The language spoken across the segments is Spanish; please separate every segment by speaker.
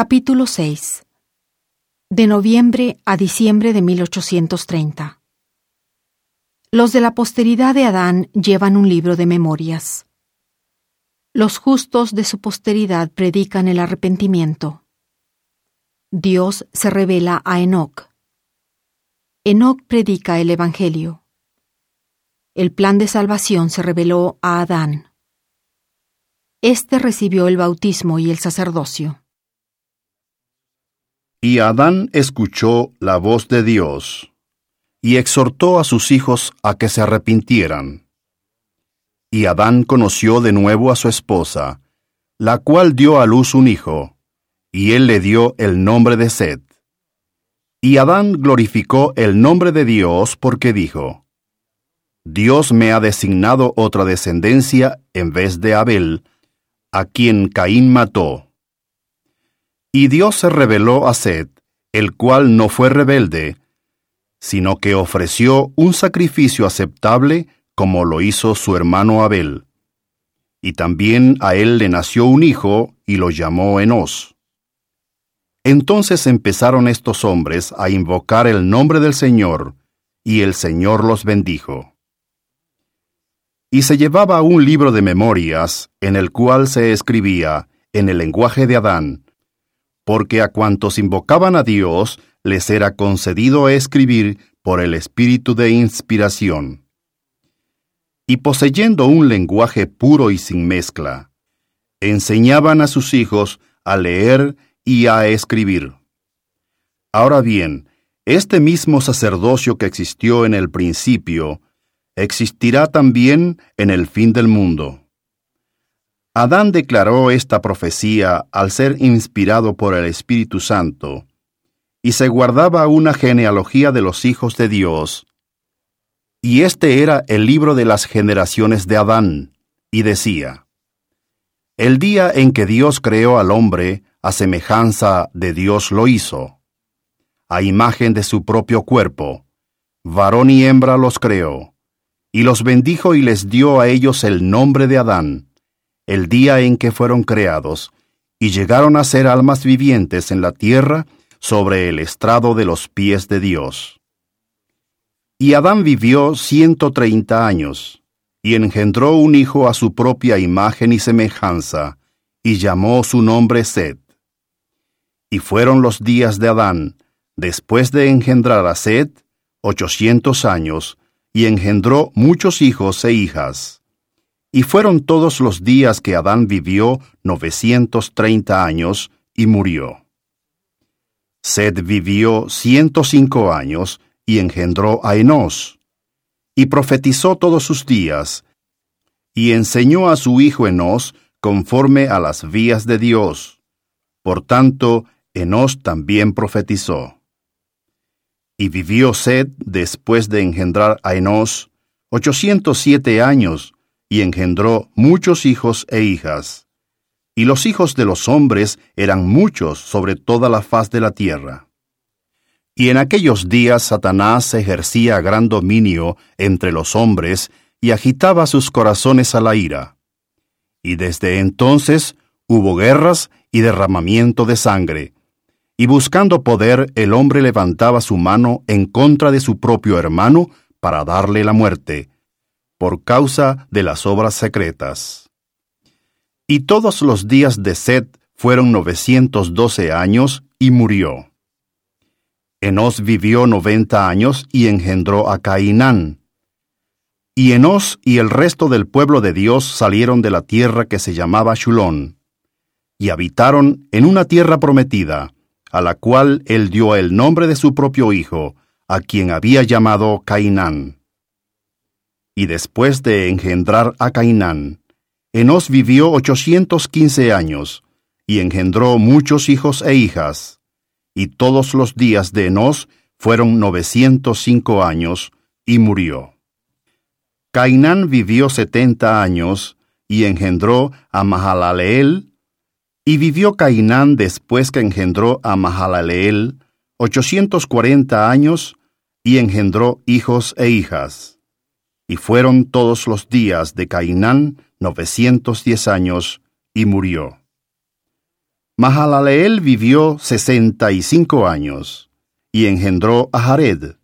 Speaker 1: Capítulo 6 De noviembre a diciembre de 1830 Los de la posteridad de Adán llevan un libro de memorias. Los justos de su posteridad predican el arrepentimiento. Dios se revela a Enoc. Enoc predica el Evangelio. El plan de salvación se reveló a Adán. Este recibió el bautismo y el sacerdocio.
Speaker 2: Y Adán escuchó la voz de Dios, y exhortó a sus hijos a que se arrepintieran. Y Adán conoció de nuevo a su esposa, la cual dio a luz un hijo, y él le dio el nombre de Sed. Y Adán glorificó el nombre de Dios porque dijo, Dios me ha designado otra descendencia en vez de Abel, a quien Caín mató. Y Dios se reveló a Sed, el cual no fue rebelde, sino que ofreció un sacrificio aceptable como lo hizo su hermano Abel. Y también a él le nació un hijo y lo llamó Enos. Entonces empezaron estos hombres a invocar el nombre del Señor, y el Señor los bendijo. Y se llevaba un libro de memorias, en el cual se escribía, en el lenguaje de Adán, porque a cuantos invocaban a Dios les era concedido escribir por el espíritu de inspiración. Y poseyendo un lenguaje puro y sin mezcla, enseñaban a sus hijos a leer y a escribir. Ahora bien, este mismo sacerdocio que existió en el principio, existirá también en el fin del mundo. Adán declaró esta profecía al ser inspirado por el Espíritu Santo, y se guardaba una genealogía de los hijos de Dios. Y este era el libro de las generaciones de Adán, y decía, El día en que Dios creó al hombre, a semejanza de Dios lo hizo, a imagen de su propio cuerpo, varón y hembra los creó, y los bendijo y les dio a ellos el nombre de Adán el día en que fueron creados, y llegaron a ser almas vivientes en la tierra sobre el estrado de los pies de Dios. Y Adán vivió ciento treinta años, y engendró un hijo a su propia imagen y semejanza, y llamó su nombre Sed. Y fueron los días de Adán, después de engendrar a Sed, ochocientos años, y engendró muchos hijos e hijas. Y fueron todos los días que Adán vivió novecientos treinta años y murió. Sed vivió ciento cinco años y engendró a Enos, y profetizó todos sus días, y enseñó a su hijo Enos conforme a las vías de Dios. Por tanto, Enos también profetizó. Y vivió Sed después de engendrar a Enos ochocientos siete años, y engendró muchos hijos e hijas. Y los hijos de los hombres eran muchos sobre toda la faz de la tierra. Y en aquellos días Satanás ejercía gran dominio entre los hombres y agitaba sus corazones a la ira. Y desde entonces hubo guerras y derramamiento de sangre. Y buscando poder, el hombre levantaba su mano en contra de su propio hermano para darle la muerte por causa de las obras secretas. Y todos los días de Set fueron novecientos doce años y murió. Enos vivió noventa años y engendró a Cainán. Y Enos y el resto del pueblo de Dios salieron de la tierra que se llamaba Shulón, y habitaron en una tierra prometida, a la cual él dio el nombre de su propio hijo, a quien había llamado Cainán. Y después de engendrar a Cainán, Enos vivió ochocientos quince años, y engendró muchos hijos e hijas. Y todos los días de Enos fueron novecientos cinco años, y murió. Cainán vivió setenta años, y engendró a Mahalaleel, y vivió Cainán después que engendró a Mahalaleel ochocientos cuarenta años, y engendró hijos e hijas. Y fueron todos los días de Cainán novecientos diez años, y murió. Mahalaleel vivió sesenta y cinco años, y engendró a Jared.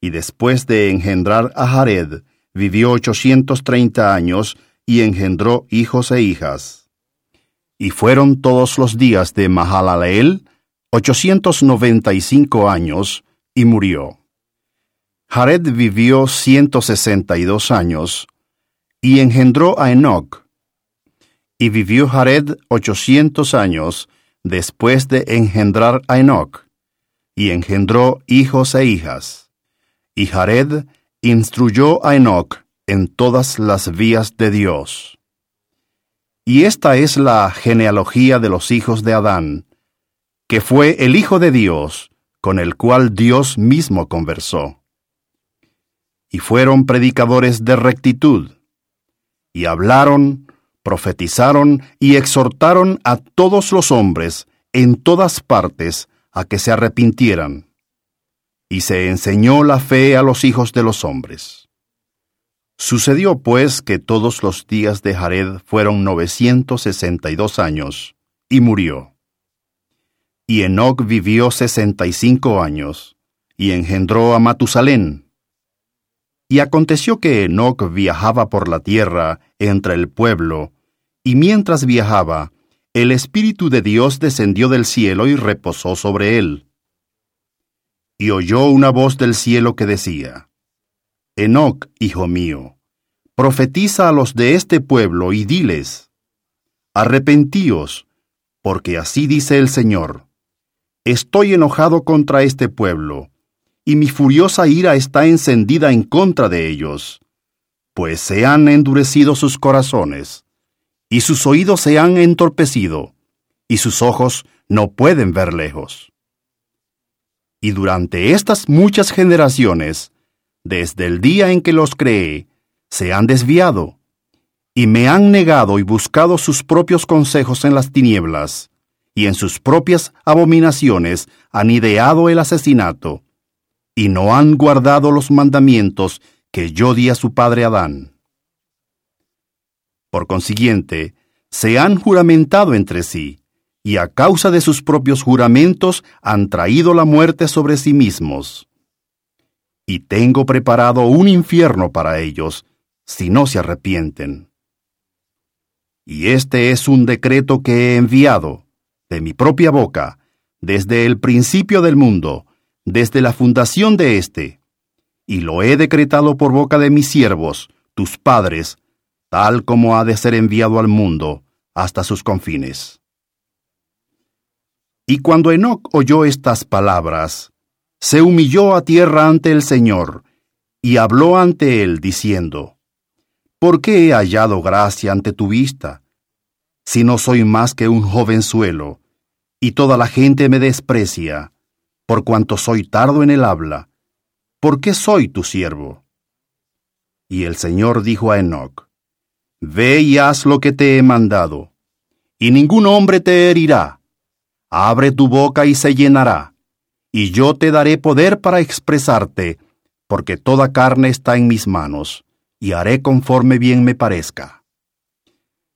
Speaker 2: Y después de engendrar a Jared, vivió ochocientos treinta años, y engendró hijos e hijas. Y fueron todos los días de Mahalaleel ochocientos noventa y cinco años, y murió. Jared vivió ciento sesenta y dos años, y engendró a Enoch. Y vivió Jared ochocientos años después de engendrar a Enoch, y engendró hijos e hijas. Y Jared instruyó a Enoch en todas las vías de Dios. Y esta es la genealogía de los hijos de Adán, que fue el Hijo de Dios, con el cual Dios mismo conversó. Y fueron predicadores de rectitud, y hablaron, profetizaron y exhortaron a todos los hombres en todas partes a que se arrepintieran. Y se enseñó la fe a los hijos de los hombres. Sucedió pues que todos los días de Jared fueron novecientos sesenta y dos años, y murió. Y Enoc vivió sesenta y cinco años, y engendró a Matusalén. Y aconteció que Enoc viajaba por la tierra entre el pueblo, y mientras viajaba, el Espíritu de Dios descendió del cielo y reposó sobre él. Y oyó una voz del cielo que decía, Enoc, hijo mío, profetiza a los de este pueblo y diles, Arrepentíos, porque así dice el Señor Estoy enojado contra este pueblo, y mi furiosa ira está encendida en contra de ellos, pues se han endurecido sus corazones, y sus oídos se han entorpecido, y sus ojos no pueden ver lejos. Y durante estas muchas generaciones, desde el día en que los creé, se han desviado, y me han negado y buscado sus propios consejos en las tinieblas, y en sus propias abominaciones han ideado el asesinato, y no han guardado los mandamientos que yo di a su padre Adán. Por consiguiente, se han juramentado entre sí, y a causa de sus propios juramentos han traído la muerte sobre sí mismos. Y tengo preparado un infierno para ellos, si no se arrepienten. Y este es un decreto que he enviado de mi propia boca, desde el principio del mundo, desde la fundación de éste, y lo he decretado por boca de mis siervos, tus padres, tal como ha de ser enviado al mundo hasta sus confines. Y cuando Enoc oyó estas palabras, se humilló a tierra ante el Señor, y habló ante él, diciendo, ¿Por qué he hallado gracia ante tu vista? si no soy más que un jovenzuelo, y toda la gente me desprecia, por cuanto soy tardo en el habla? ¿Por qué soy tu siervo? Y el Señor dijo a Enoc, Ve y haz lo que te he mandado, y ningún hombre te herirá. Abre tu boca y se llenará, y yo te daré poder para expresarte, porque toda carne está en mis manos, y haré conforme bien me parezca.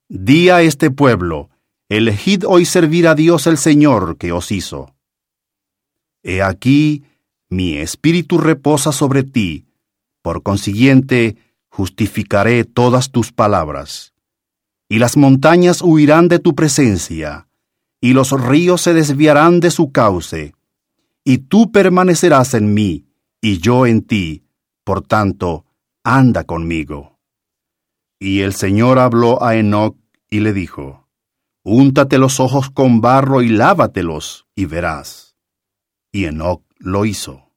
Speaker 2: Di a este pueblo, elegid hoy servir a Dios el Señor que os hizo. He aquí, mi espíritu reposa sobre ti, por consiguiente, justificaré todas tus palabras. Y las montañas huirán de tu presencia, y los ríos se desviarán de su cauce, y tú permanecerás en mí, y yo en ti, por tanto, anda conmigo. Y el Señor habló a Enoc y le dijo, Úntate los ojos con barro y lávatelos, y verás. Y Enoc lo hizo.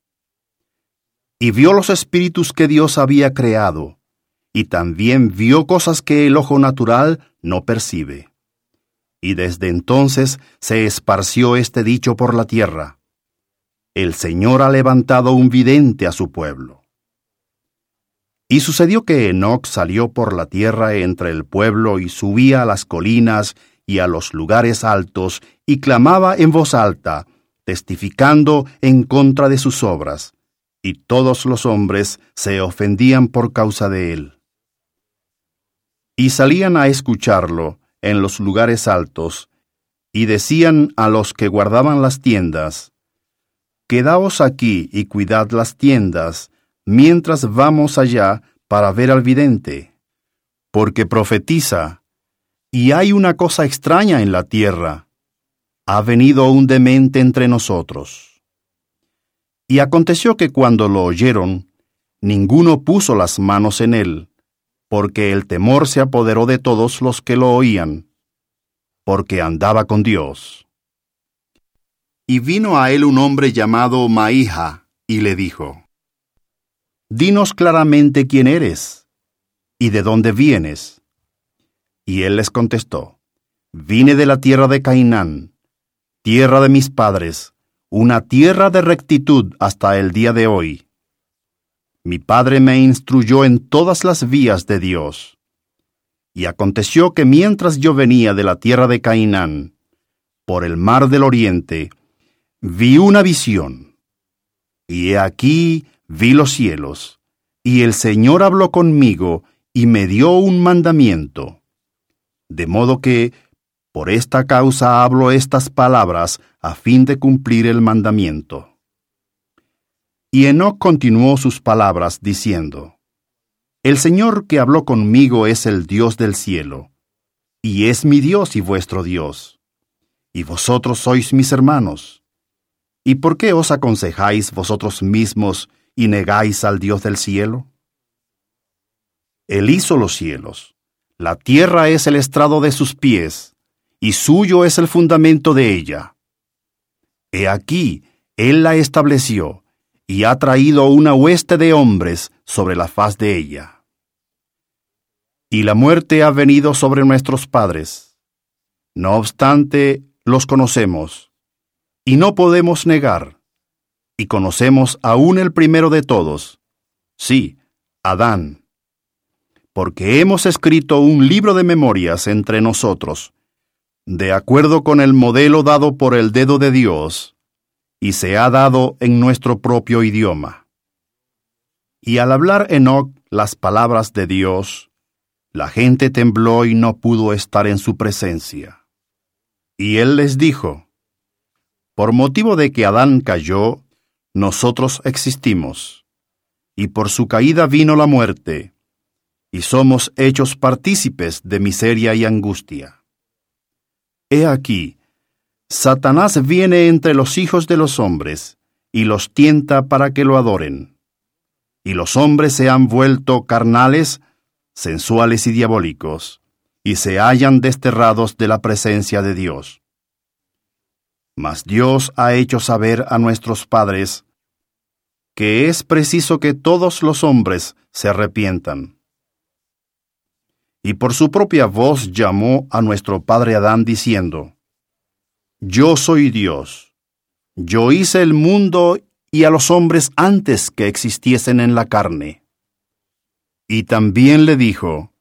Speaker 2: Y vio los espíritus que Dios había creado, y también vio cosas que el ojo natural no percibe. Y desde entonces se esparció este dicho por la tierra. El Señor ha levantado un vidente a su pueblo. Y sucedió que Enoc salió por la tierra entre el pueblo y subía a las colinas y a los lugares altos y clamaba en voz alta, testificando en contra de sus obras, y todos los hombres se ofendían por causa de él. Y salían a escucharlo en los lugares altos, y decían a los que guardaban las tiendas, Quedaos aquí y cuidad las tiendas, mientras vamos allá para ver al vidente, porque profetiza, y hay una cosa extraña en la tierra, ha venido un demente entre nosotros. Y aconteció que cuando lo oyeron, ninguno puso las manos en él, porque el temor se apoderó de todos los que lo oían, porque andaba con Dios. Y vino a él un hombre llamado Maíja, y le dijo, Dinos claramente quién eres, y de dónde vienes. Y él les contestó, Vine de la tierra de Cainán, tierra de mis padres, una tierra de rectitud hasta el día de hoy. Mi padre me instruyó en todas las vías de Dios. Y aconteció que mientras yo venía de la tierra de Cainán, por el mar del oriente, vi una visión. Y he aquí vi los cielos, y el Señor habló conmigo y me dio un mandamiento. De modo que, por esta causa hablo estas palabras a fin de cumplir el mandamiento. Y Enoch continuó sus palabras diciendo, El Señor que habló conmigo es el Dios del cielo, y es mi Dios y vuestro Dios, y vosotros sois mis hermanos. ¿Y por qué os aconsejáis vosotros mismos y negáis al Dios del cielo? Él hizo los cielos, la tierra es el estrado de sus pies, y suyo es el fundamento de ella. He aquí, Él la estableció, y ha traído una hueste de hombres sobre la faz de ella. Y la muerte ha venido sobre nuestros padres. No obstante, los conocemos y no podemos negar, y conocemos aún el primero de todos, sí, Adán, porque hemos escrito un libro de memorias entre nosotros, de acuerdo con el modelo dado por el dedo de Dios, y se ha dado en nuestro propio idioma. Y al hablar Enoch las palabras de Dios, la gente tembló y no pudo estar en su presencia. Y él les dijo, por motivo de que Adán cayó, nosotros existimos, y por su caída vino la muerte, y somos hechos partícipes de miseria y angustia. He aquí, Satanás viene entre los hijos de los hombres, y los tienta para que lo adoren. Y los hombres se han vuelto carnales, sensuales y diabólicos, y se hallan desterrados de la presencia de Dios. Mas Dios ha hecho saber a nuestros padres que es preciso que todos los hombres se arrepientan. Y por su propia voz llamó a nuestro padre Adán diciendo, Yo soy Dios, yo hice el mundo y a los hombres antes que existiesen en la carne. Y también le dijo,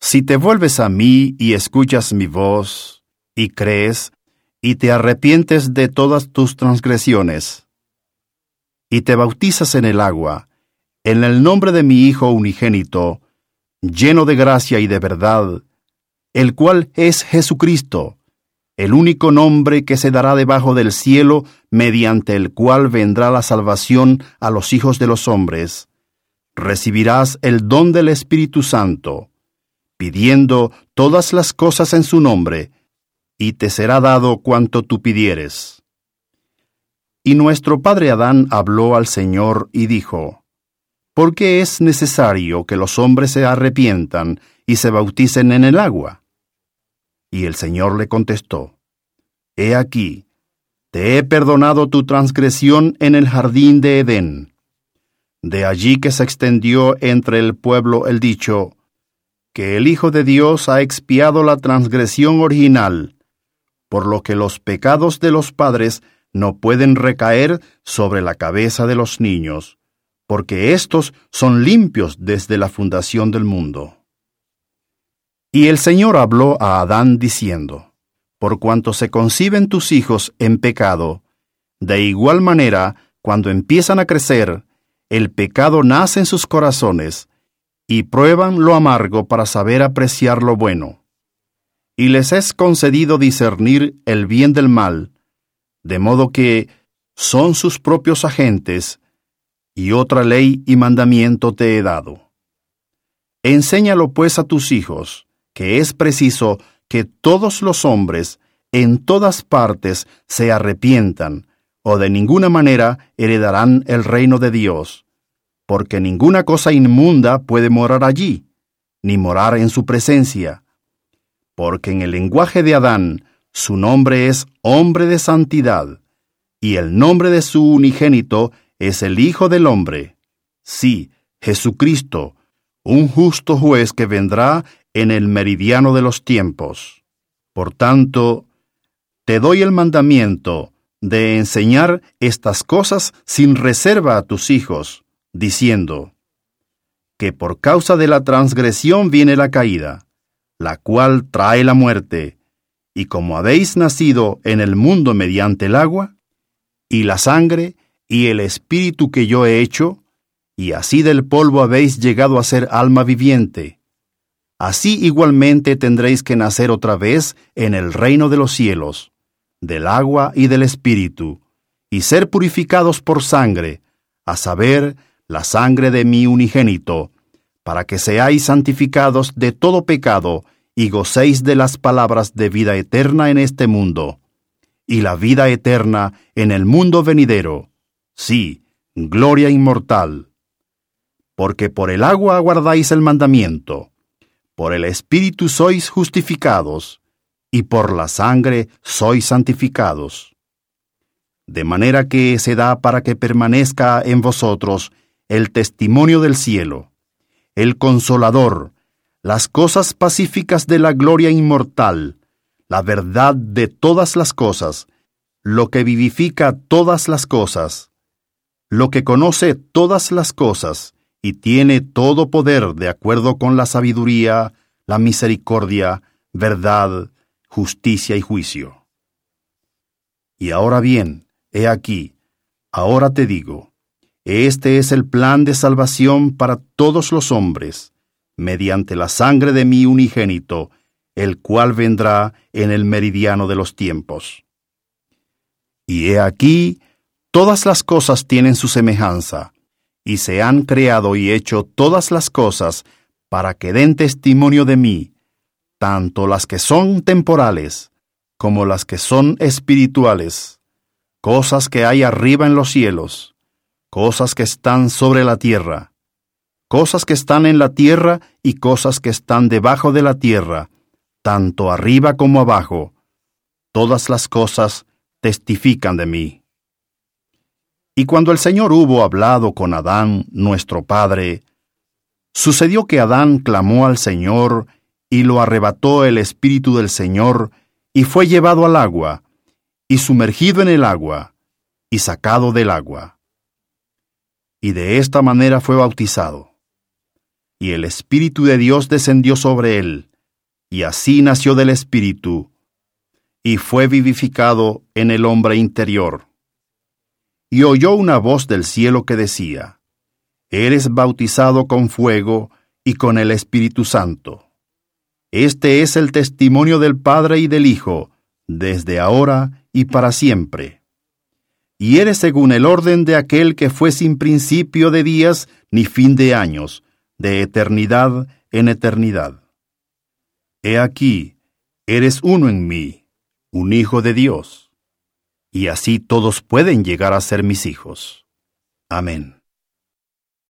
Speaker 2: Si te vuelves a mí y escuchas mi voz, y crees y te arrepientes de todas tus transgresiones, y te bautizas en el agua, en el nombre de mi Hijo unigénito, lleno de gracia y de verdad, el cual es Jesucristo, el único nombre que se dará debajo del cielo, mediante el cual vendrá la salvación a los hijos de los hombres. Recibirás el don del Espíritu Santo, pidiendo todas las cosas en su nombre, y te será dado cuanto tú pidieres. Y nuestro padre Adán habló al Señor y dijo, ¿Por qué es necesario que los hombres se arrepientan y se bauticen en el agua? Y el Señor le contestó, He aquí, te he perdonado tu transgresión en el jardín de Edén. De allí que se extendió entre el pueblo el dicho, que el Hijo de Dios ha expiado la transgresión original, por lo que los pecados de los padres no pueden recaer sobre la cabeza de los niños, porque éstos son limpios desde la fundación del mundo. Y el Señor habló a Adán diciendo, Por cuanto se conciben tus hijos en pecado, de igual manera, cuando empiezan a crecer, el pecado nace en sus corazones, y prueban lo amargo para saber apreciar lo bueno y les es concedido discernir el bien del mal, de modo que son sus propios agentes, y otra ley y mandamiento te he dado. Enséñalo pues a tus hijos, que es preciso que todos los hombres en todas partes se arrepientan, o de ninguna manera heredarán el reino de Dios, porque ninguna cosa inmunda puede morar allí, ni morar en su presencia. Porque en el lenguaje de Adán su nombre es hombre de santidad, y el nombre de su unigénito es el Hijo del Hombre. Sí, Jesucristo, un justo juez que vendrá en el meridiano de los tiempos. Por tanto, te doy el mandamiento de enseñar estas cosas sin reserva a tus hijos, diciendo, que por causa de la transgresión viene la caída, la cual trae la muerte, y como habéis nacido en el mundo mediante el agua, y la sangre, y el espíritu que yo he hecho, y así del polvo habéis llegado a ser alma viviente, así igualmente tendréis que nacer otra vez en el reino de los cielos del agua y del Espíritu, y ser purificados por sangre, a saber, la sangre de mi unigénito, para que seáis santificados de todo pecado y gocéis de las palabras de vida eterna en este mundo, y la vida eterna en el mundo venidero, sí, gloria inmortal. Porque por el agua aguardáis el mandamiento, por el Espíritu sois justificados, y por la sangre sois santificados. De manera que se da para que permanezca en vosotros el testimonio del cielo, el consolador, las cosas pacíficas de la gloria inmortal, la verdad de todas las cosas, lo que vivifica todas las cosas, lo que conoce todas las cosas y tiene todo poder de acuerdo con la sabiduría, la misericordia, verdad, justicia y juicio. Y ahora bien, he aquí, ahora te digo, este es el plan de salvación para todos los hombres, mediante la sangre de mi unigénito, el cual vendrá en el meridiano de los tiempos. Y he aquí, todas las cosas tienen su semejanza, y se han creado y hecho todas las cosas para que den testimonio de mí, tanto las que son temporales como las que son espirituales, cosas que hay arriba en los cielos, cosas que están sobre la tierra, cosas que están en la tierra y cosas que están debajo de la tierra, tanto arriba como abajo, todas las cosas testifican de mí. Y cuando el Señor hubo hablado con Adán, nuestro Padre, sucedió que Adán clamó al Señor y lo arrebató el Espíritu del Señor, y fue llevado al agua, y sumergido en el agua, y sacado del agua. Y de esta manera fue bautizado. Y el Espíritu de Dios descendió sobre él, y así nació del Espíritu, y fue vivificado en el hombre interior. Y oyó una voz del cielo que decía, Eres bautizado con fuego y con el Espíritu Santo. Este es el testimonio del Padre y del Hijo, desde ahora y para siempre. Y eres según el orden de aquel que fue sin principio de días ni fin de años, de eternidad en eternidad. He aquí, eres uno en mí, un hijo de Dios. Y así todos pueden llegar a ser mis hijos. Amén.